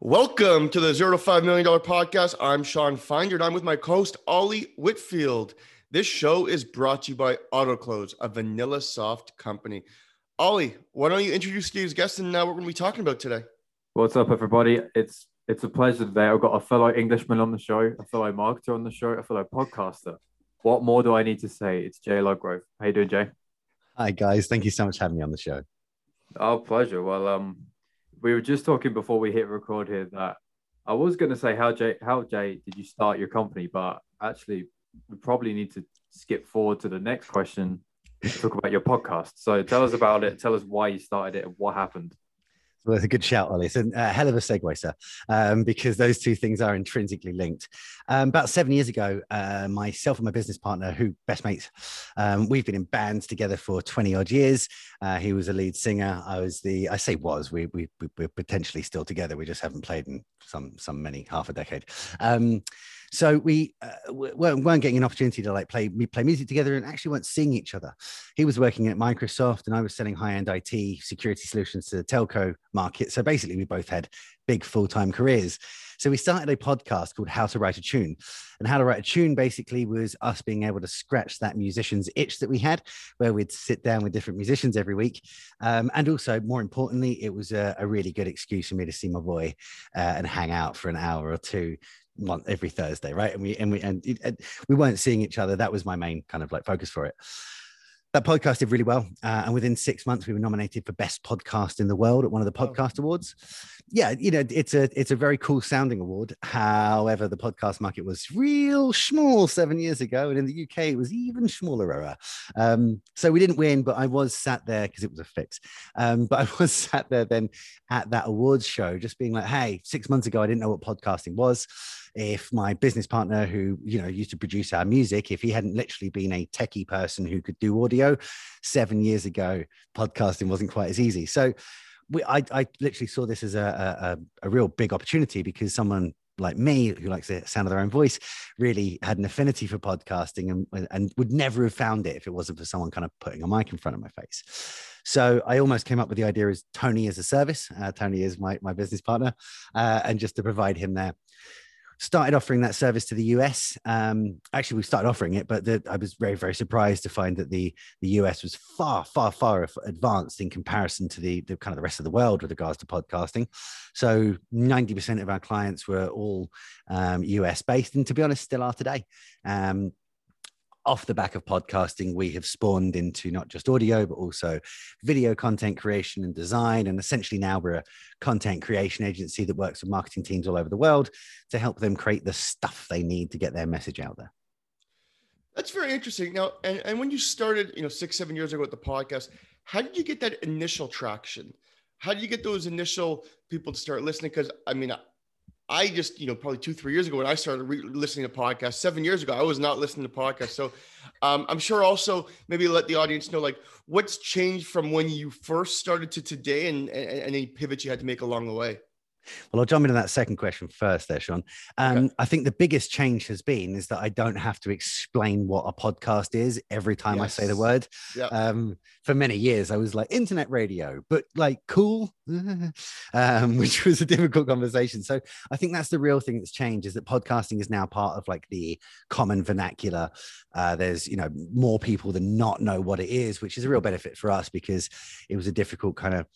Welcome to the Zero to Five Million Dollar Podcast. I'm Shawn Finder, and I'm with my co-host Ollie Whitfield. This show is brought to you by Autoklose, a VanillaSoft company. Ollie, why don't you introduce today's guest and now what we're going to be talking about today? What's up, everybody? It's it's a pleasure today. I've got a fellow Englishman on the show, a fellow marketer on the show, a fellow podcaster. What more do I need to say? It's Jay Ludgrove. How you doing, Jay? Hi guys, thank you so much for having me on the show. Our pleasure. Well, um, we were just talking before we hit record here that I was going to say how Jay, how Jay did you start your company, but actually we probably need to skip forward to the next question. Talk about your podcast. So tell us about it. Tell us why you started it and what happened. Well, it's a good shout, Ollie. It's a hell of a segue, sir, um, because those two things are intrinsically linked. Um, about seven years ago, uh, myself and my business partner, who best mates, um, we've been in bands together for 20 odd years. Uh, he was a lead singer. I was the, I say was, we, we, we're potentially still together. We just haven't played in some, some many, half a decade. So we uh, weren't, weren't getting an opportunity to like play play music together and actually weren't seeing each other. He was working at Microsoft and I was selling high end IT security solutions to the telco market. So basically, we both had big full time careers. So we started a podcast called How to Write a Tune. And How to Write a Tune basically was us being able to scratch that musician's itch that we had, where we'd sit down with different musicians every week. Um, and also, more importantly, it was a, a, really good excuse for me to see my boy uh, and hang out for an hour or two one every Thursday, right? And we and we and, and we weren't seeing each other. That was my main kind of like focus for it that podcast did really well. Uh, and within six months, we were nominated for best podcast in the world at one of the podcast awards. Yeah, you know, it's a it's a very cool sounding award. However, the podcast market was real small seven years ago, and in the UK, it was even smaller. Um, so we didn't win, but I was sat there because it was a fix. Um, but I was sat there then at that awards show, just being like, "Hey, six months ago, I didn't know what podcasting was." If my business partner who you know used to produce our music if he hadn't literally been a techie person who could do audio seven years ago podcasting wasn't quite as easy. So we, I, I literally saw this as a, a, a real big opportunity because someone like me who likes the sound of their own voice really had an affinity for podcasting and, and would never have found it if it wasn't for someone kind of putting a mic in front of my face. So i almost came up with the idea as tony as a service uh, tony is my, my business partner uh, and just to provide him there started offering that service to the US. Um, actually, we started offering it, but the, I was very, very surprised to find that the the US was far, far, far advanced in comparison to the, the kind of the rest of the world with regards to podcasting. So, ninety percent of our clients were all um, US based, and to be honest, still are today. Um, off the back of podcasting, we have spawned into not just audio, but also video content creation and design. And essentially, now we're a content creation agency that works with marketing teams all over the world to help them create the stuff they need to get their message out there. That's very interesting. Now, and, and when you started, you know, six, seven years ago with the podcast, how did you get that initial traction? How did you get those initial people to start listening? Because I mean, I just, you know, probably two, three years ago when I started re- listening to podcasts, seven years ago, I was not listening to podcasts. So um, I'm sure also maybe let the audience know like what's changed from when you first started to today and, and, and any pivots you had to make along the way. Well, I'll jump into that second question first, there, Shawn. Um, okay. I think the biggest change has been is that I don't have to explain what a podcast is every time yes. I say the word. Yep. Um, for many years, I was like internet radio, but like cool, um, which was a difficult conversation. So I think that's the real thing that's changed is that podcasting is now part of like the common vernacular. Uh, there's you know more people than not know what it is, which is a real benefit for us because it was a difficult kind of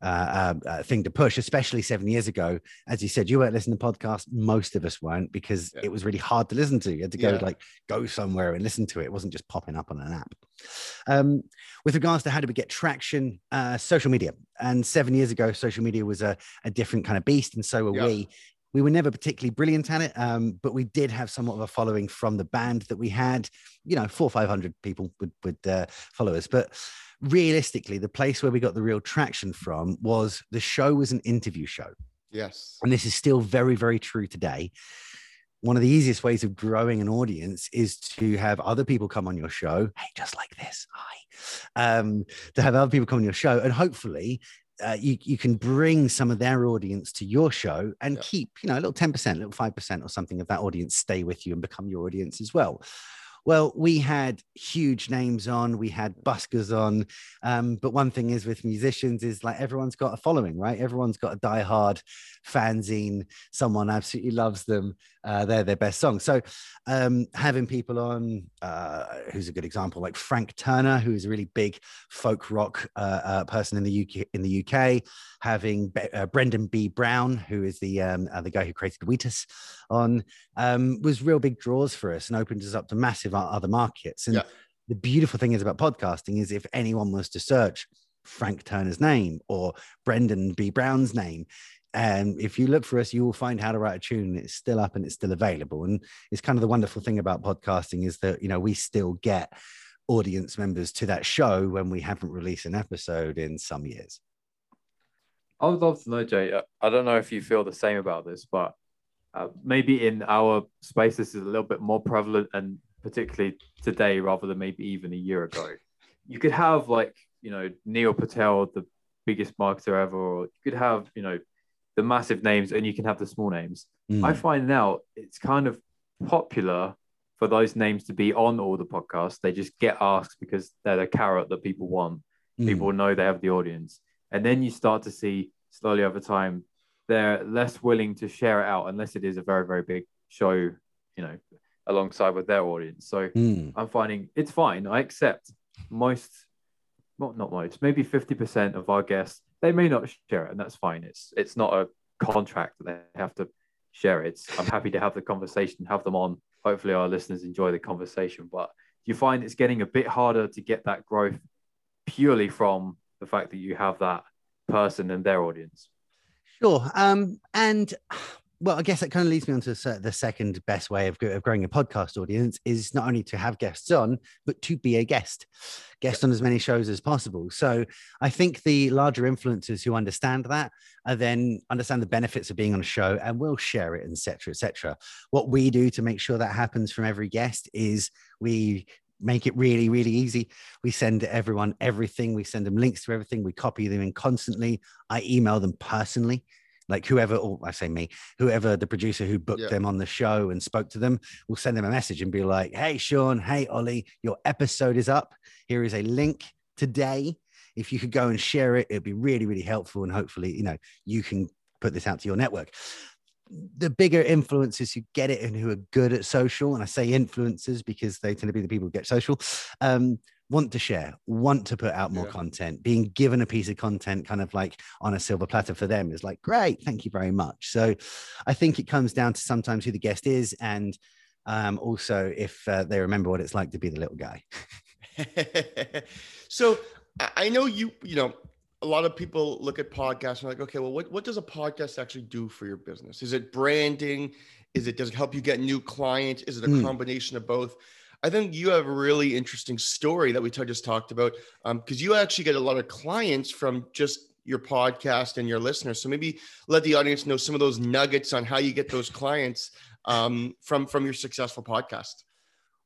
uh, uh, uh, thing to push, especially seven years ago. As you said, you weren't listening to podcasts. Most of us weren't because yeah. it was really hard to listen to. You had to go yeah. like go somewhere and listen to it. It wasn't just popping up on an app. Um, with regards to how do we get traction, uh, social media. And seven years ago, social media was a, a different kind of beast, and so were yeah. we. We were never particularly brilliant at it, um, but we did have somewhat of a following from the band that we had. You know, four five hundred people would would uh, follow us, but realistically, the place where we got the real traction from was the show was an interview show. Yes. And this is still very, very true today. One of the easiest ways of growing an audience is to have other people come on your show. Hey, just like this. Hi. Um, to have other people come on your show and hopefully uh, you, you can bring some of their audience to your show and yeah. keep, you know, a little 10%, a little 5% or something of that audience stay with you and become your audience as well Well, we had huge names on, we had buskers on. Um, but one thing is with musicians is like everyone's got a following, right? Everyone's got a diehard fanzine, someone absolutely loves them. Uh, they're their best song. So um, having people on, uh, who's a good example, like Frank Turner, who is a really big folk rock uh, uh person in the UK. In the UK, having Be- uh, Brendan B. Brown, who is the um, uh, the guy who created Wheatus, on um, was real big draws for us and opened us up to massive other markets. And yeah. the beautiful thing is about podcasting is if anyone was to search Frank Turner's name or Brendan B. Brown's name, and if you look for us, you will find how to write a tune. It's still up and it's still available. And it's kind of the wonderful thing about podcasting is that you know we still get audience members to that show when we haven't released an episode in some years. I would love to know, Jay. Uh, I don't know if you feel the same about this, but uh, maybe in our space, this is a little bit more prevalent, and particularly today, rather than maybe even a year ago. You could have like you know Neil Patel, the biggest marketer ever, or you could have you know the massive names, and you can have the small names. Mm. I find now it's kind of popular for those names to be on all the podcasts. They just get asked because they're the carrot that people want. Mm. People know they have the audience, and then you start to see slowly over time they're less willing to share it out unless it is a very very big show you know alongside with their audience. So mm. i'm finding it's fine. I accept most not not most maybe 50% of our guests they may not share it and that's fine. It's it's not a contract that they have to share it. I'm happy to have the conversation have them on. Hopefully our listeners enjoy the conversation but you find it's getting a bit harder to get that growth purely from the fact that you have that person and their audience. Sure. Um, and well, I guess that kind of leads me on to the second best way of, of growing a podcast audience is not only to have guests on, but to be a guest, guest on as many shows as possible. So I think the larger influencers who understand that are then understand the benefits of being on a show and will share it, etc., etc. What we do to make sure that happens from every guest is we make it really, really easy. We send everyone everything. We send them links to everything. We copy them in constantly. I email them personally. Like whoever, or I say me, whoever the producer who booked yeah. them on the show and spoke to them will send them a message and be like, Hey, Shawn, hey, Ollie, your episode is up. Here is a link today. If you could go and share it, it'd be really, really helpful. And hopefully, you know, you can put this out to your network the bigger influencers who get it and who are good at social, and I say influencers because they tend to be the people who get social, um, want to share, want to put out more yeah. content. Being given a piece of content, kind of like on a silver platter for them, is like, great, thank you very much. So I think it comes down to sometimes who the guest is and um, also if uh, they remember what it's like to be the little guy. so I know you, you know, a lot of people look at podcasts and like, okay, well, what, what does a podcast actually do for your business? Is it branding? Is it does it help you get new clients? Is it a mm. combination of both? I think you have a really interesting story that we t- just talked about because um, you actually get a lot of clients from just your podcast and your listeners. So maybe let the audience know some of those nuggets on how you get those clients um, from from your successful podcast.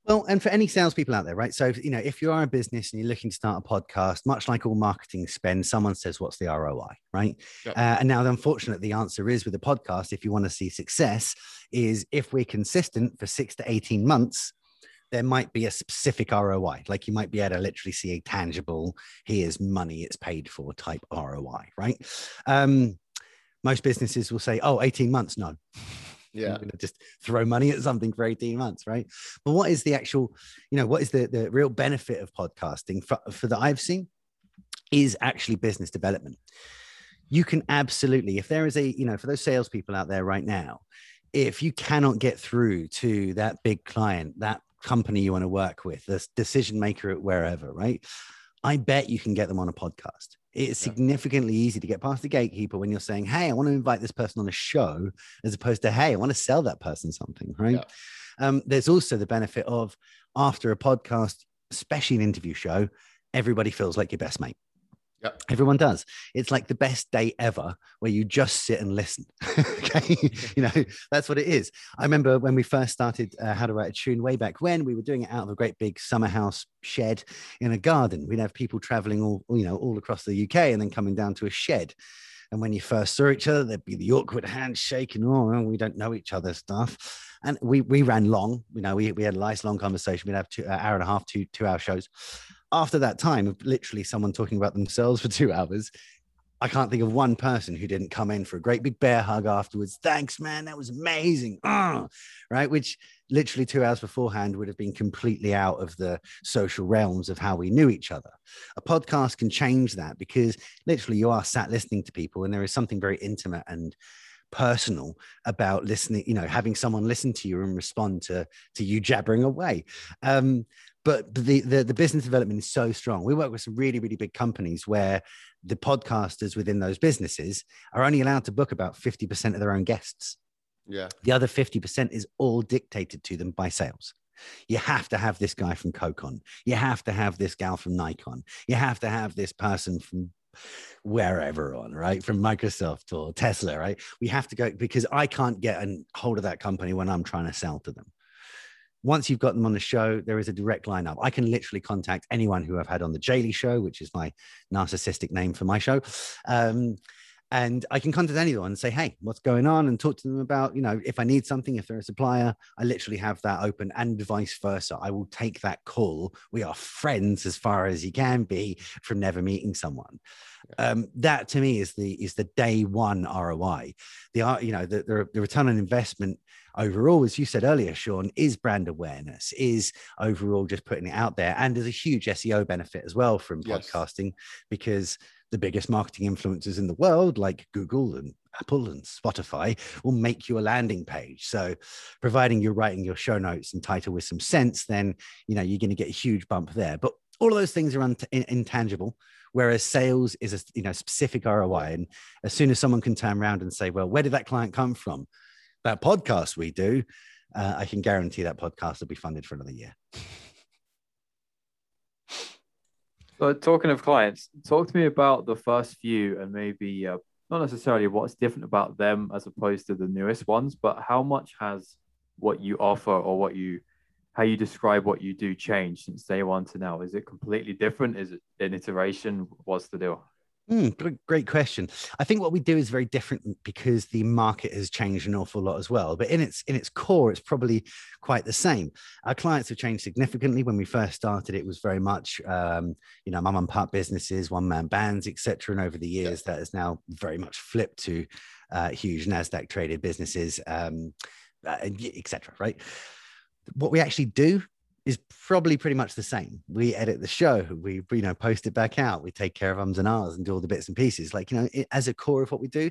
Well, and for any salespeople out there, right? So, you know, if you are a business and you're looking to start a podcast, much like all marketing spend, someone says, What's the ROI, right? Yep. Uh, and now, unfortunately, the answer is with a podcast, if you want to see success, is if we're consistent for six to 18 months, there might be a specific ROI. Like you might be able to literally see a tangible, here's money it's paid for type ROI, right? Um, most businesses will say, Oh, 18 months. No yeah just throw money at something for 18 months right but what is the actual you know what is the the real benefit of podcasting for, for that i've seen is actually business development you can absolutely if there is a you know for those salespeople out there right now if you cannot get through to that big client that company you want to work with the decision maker at wherever right i bet you can get them on a podcast it's significantly easy to get past the gatekeeper when you're saying, Hey, I want to invite this person on a show, as opposed to, Hey, I want to sell that person something, right? Yeah. Um, there's also the benefit of after a podcast, especially an interview show, everybody feels like your best mate. Yep. Everyone does. It's like the best day ever where you just sit and listen. okay. you know, that's what it is. I remember when we first started uh, How to Write a Tune way back when we were doing it out of a great big summer house shed in a garden. We'd have people traveling all, you know, all across the UK and then coming down to a shed. And when you first saw each other, there'd be the awkward handshake and oh, we don't know each other stuff. And we we ran long. You know, we we had a nice long conversation. We'd have two uh, hour and a half, two two hour shows. After that time of literally someone talking about themselves for two hours, I can't think of one person who didn't come in for a great big bear hug afterwards. Thanks, man. That was amazing. Right. Which literally two hours beforehand would have been completely out of the social realms of how we knew each other. A podcast can change that because literally you are sat listening to people and there is something very intimate and personal about listening you know having someone listen to you and respond to to you jabbering away um but the, the the business development is so strong we work with some really really big companies where the podcasters within those businesses are only allowed to book about 50% of their own guests Yeah. the other 50% is all dictated to them by sales. You have to have this guy from Cocon. You have to have this gal from Nikon. You have to have this person from wherever on, right? From Microsoft or Tesla, right? We have to go because I can't get a hold of that company when I'm trying to sell to them. Once you've got them on the show, there is a direct lineup. I can literally contact anyone who I've had on the Jaylee Show, which is my narcissistic name for my show. Um, and I can contact anyone and say, "Hey, what's going on?" and talk to them about, you know, if I need something, if they're a supplier, I literally have that open, and vice versa. I will take that call. We are friends as far as you can be from never meeting someone. Um, that to me is the is the day one ROI. The you know the, the the return on investment overall, as you said earlier, Shawn, is brand awareness, is overall just putting it out there, and there's a huge SEO benefit as well from Yes. podcasting because the biggest marketing influencers in the world, like Google and Apple and Spotify, will make you a landing page. So, providing you're writing your show notes and title with some sense, then you know you're going to get a huge bump there. But all of those things are in- intangible. Whereas sales is a you know specific ROI, and as soon as someone can turn around and say, "Well, where did that client come from?" That podcast we do, uh, I can guarantee that podcast will be funded for another year. So talking of clients, talk to me about the first few and maybe uh, not necessarily what's different about them as opposed to the newest ones, but how much has what you offer or what you how you describe what you do changed since day one to now? Is it completely different? Is it an iteration? What's the deal? Mm, gr- great question. I think what we do is very different because the market has changed an awful lot as well. But in its in its core, it's probably quite the same. Our clients have changed significantly. When we first started, it was very much um, you know mum and pop businesses, one man bands, etc. And over the years, that has now very much flipped to uh, huge Nasdaq traded businesses, um, uh, etc. Right. What we actually do is probably pretty much the same. We edit the show, we you know post it back out, we take care of ums and ahs and do all the bits and pieces. Like you know, it, as a core of what we do,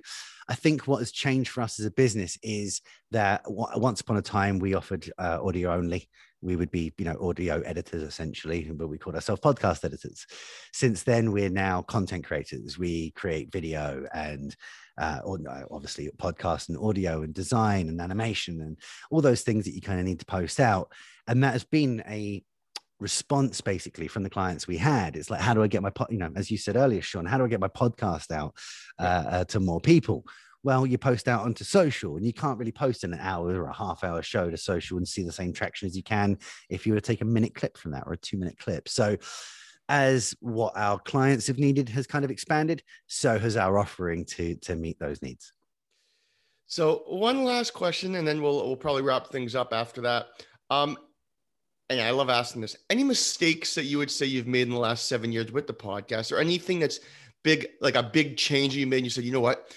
I think what has changed for us as a business is that w- once upon a time we offered uh, audio only. We would be you know audio editors essentially, but we called ourselves podcast editors. Since then, we're now content creators. We create video and uh, or obviously podcast and audio and design and animation and all those things that you kind of need to post out. And that has been a response basically from the clients we had. It's like how do i get my po- you know as you said earlier shawn how do i get my podcast out uh, uh, to more people? Well you post out onto social and you can't really post an hour or a half hour show to social and see the same traction as you can if you were to take a minute clip from that or a two minute clip. So as what our clients have needed has kind of expanded so has our offering to to meet those needs So one last question, and then we'll we'll probably wrap things up after that. Um, and I love asking this. Any mistakes that you would say you've made in the last seven years with the podcast, or anything that's big, like a big change you made? And you said, you know what,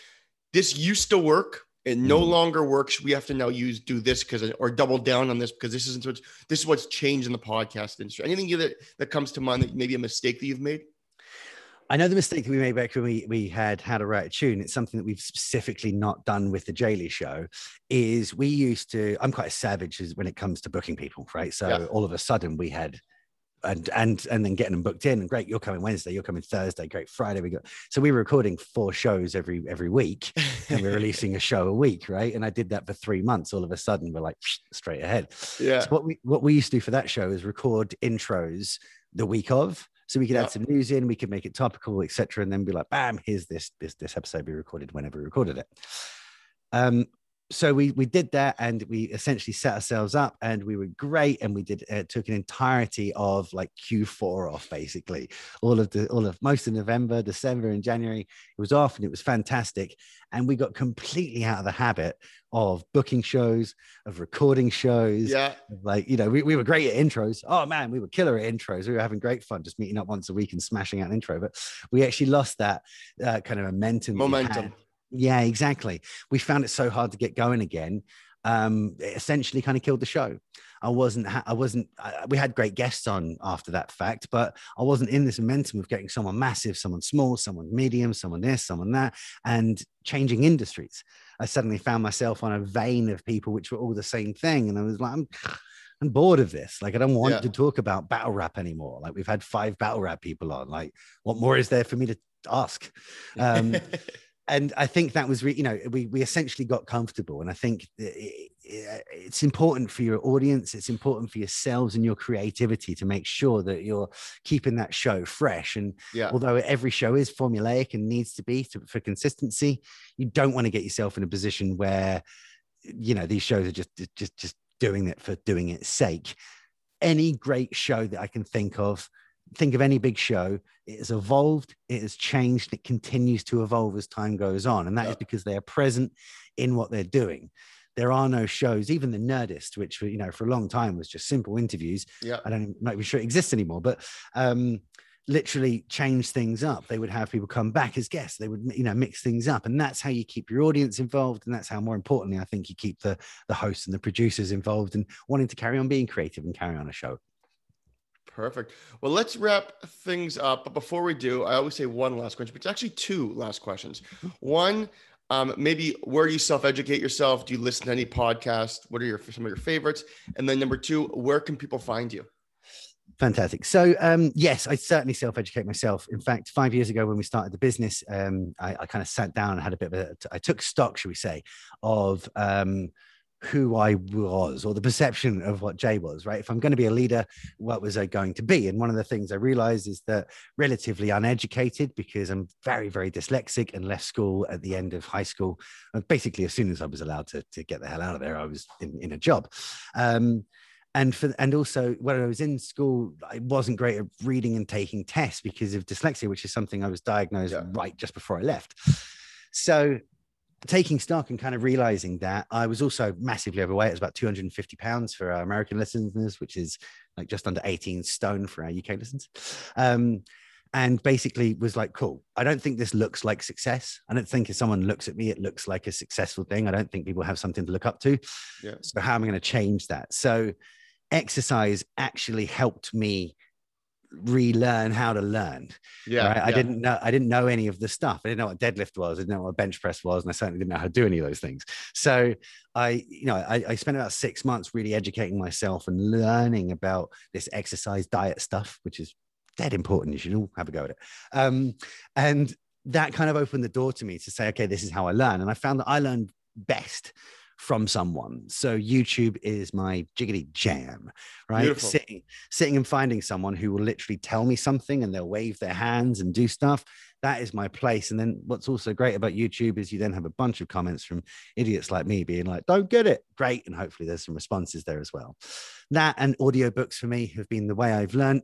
this used to work, it no Mhm. longer works. We have to now use do this because or double down on this because this isn't what's this is what's changed in the podcast industry. Anything that that comes to mind that maybe a mistake that you've made? I know the mistake that we made back when we, we had How to Write a Tune. It's something that we've specifically not done with the Jaylee show. Is we used to, I'm quite a savage as- when it comes to booking people, right? So Yeah. all of a sudden we had, and and and then getting them booked in. And great, you're coming Wednesday, you're coming Thursday. Great, Friday we got. So we were recording four shows every every week, and we're releasing a show a week, right? And I did that for three months. All of a sudden, we're like straight ahead. yeah. So what we what we used to do for that show is record intros the week of, so we could Yeah. add some news in, we could make it topical, etc., and then be like, bam, here's this this this episode we recorded whenever we recorded it. Um, so we we did that and we essentially set ourselves up and we were great and we did uh, took an entirety of like q4 off basically all of the all of most of november december and january it was off and it was fantastic and we got completely out of the habit of booking shows of recording shows Yeah. like you know we, we were great at intros oh man we were killer at intros we were having great fun just meeting up once a week and smashing out an intro but we actually lost that uh, kind of momentum. Momentum. Yeah, exactly. We found it so hard to get going again. Um, it essentially kind of killed the show. I wasn't, I wasn't, I, we had great guests on after that fact, but I wasn't in this momentum of getting someone massive, someone small, someone medium, someone this, someone that, and changing industries. I suddenly found myself on a vein of people which were all the same thing. And I was like, I'm, I'm bored of this. Like, I don't want Yeah. to talk about battle rap anymore. Like, we've had five battle rap people on. Like, what more is there for me to ask? Um, and I think that was, re- you know, we we essentially got comfortable, and I think i- i- it's important for your audience, it's important for yourselves and your creativity to make sure that you're keeping that show fresh. And yeah. although every show is formulaic and needs to be to, for consistency, you don't want to get yourself in a position where, you know, these shows are just just just doing it for doing its sake. Any great show that I can think of, think of any big show, it has evolved, it has changed, it continues to evolve as time goes on. And that is Yeah. because they are present in what they're doing. There are no shows, even the Nerdist, which you know for a long time was just simple interviews. yeah. I don't not even sure it exists anymore, but um, literally change things up. They would have people come back as guests. They would, you know, mix things up, and that's how you keep your audience involved, and that's how, more importantly, I think you keep the the hosts and the producers involved and wanting to carry on being creative and carry on a show. Perfect. Well, let's wrap things up. But before we do, I always say one last question, but it's actually two last questions. One, um, maybe where do you self-educate yourself? Do you listen to any podcast? What are your some of your favorites? And then number two, where can people find you? Fantastic. So, um, yes, I certainly self educate myself. In fact, five years ago when we started the business, um, I, I kind of sat down and had a bit of a, I took stock, should we say, of um, who I was or the perception of what Jay was, right? If I'm going to be a leader, what was I going to be? And one of the things I realized is that relatively uneducated because I'm very, very dyslexic and left school at the end of high school. And basically, as soon as I was allowed to, to get the hell out of there, I was in, in a job. Um, and for and also when I was in school, I wasn't great at reading and taking tests because of dyslexia, which is something I was diagnosed Yeah. right just before I left. So taking stock and kind of realizing that I was also massively overweight. It was about 250 pounds for our American listeners, which is like just under 18 stone for our UK listeners. Um, and basically was like, cool. I don't think this looks like success. I don't think if someone looks at me, it looks like a successful thing. I don't think people have something to look up to. Yeah. So how am I going to change that? So exercise actually helped me relearn how to learn. Yeah. right? I didn't know I didn't know any of the stuff. I didn't know what deadlift was. I didn't know what bench press was, and I certainly didn't know how to do any of those things. So I, you know, I, I spent about six months really educating myself and learning about this exercise diet stuff, which is dead important. You should all have a go at it. Um, and that kind of opened the door to me to say, okay, this is how I learn. And I found that I learned best from someone. So YouTube is my jiggity jam, right? Beautiful. Sitting, sitting and finding someone who will literally tell me something and they'll wave their hands and do stuff. That is my place. And then what's also great about YouTube is you then have a bunch of comments from idiots like me being like, don't get it. Great. And hopefully there's some responses there as well. That and audiobooks for me have been the way I've learned.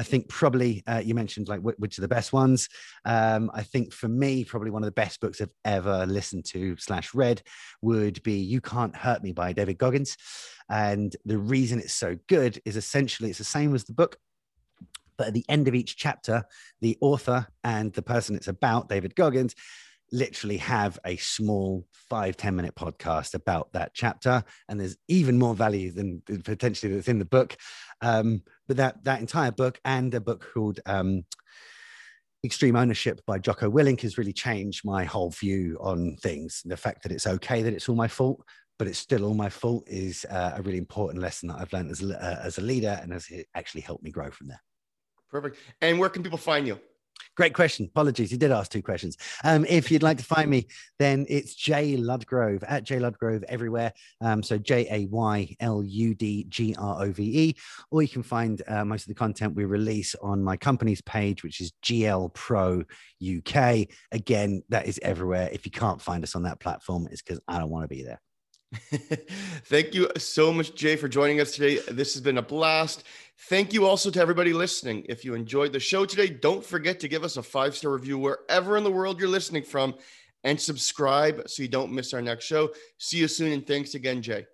I think probably uh, you mentioned like wh- which are the best ones. Um, I think for me, probably one of the best books I've ever listened to slash read would be "You Can't Hurt Me" by David Goggins. And the reason it's so good is essentially it's the same as the book, but at the end of each chapter, the author and the person it's about, David Goggins, literally have a small five ten minute podcast about that chapter. And there's even more value than potentially that's in the book. Um, but that that entire book and a book called um, Extreme Ownership by Jocko Willink has really changed my whole view on things. The fact that it's okay that it's all my fault, but it's still all my fault is uh, a really important lesson that I've learned as, uh, as a leader and has actually helped me grow from there. Perfect. And where can people find you? Great question. Apologies. You did ask two questions. Um, if you'd like to find me, then it's Jay Ludgrove at Jay Ludgrove everywhere. Um, so J A Y L U D G R O V E. Or you can find uh, most of the content we release on my company's page, which is GL Pro UK. Again, that is everywhere. If you can't find us on that platform, it's because I don't want to be there. Thank you so much, Jay, for joining us today. This has been a blast. Thank you also to everybody listening. If you enjoyed the show today, don't forget to give us a five star review wherever in the world you're listening from and subscribe so you don't miss our next show. See you soon. And thanks again, Jay.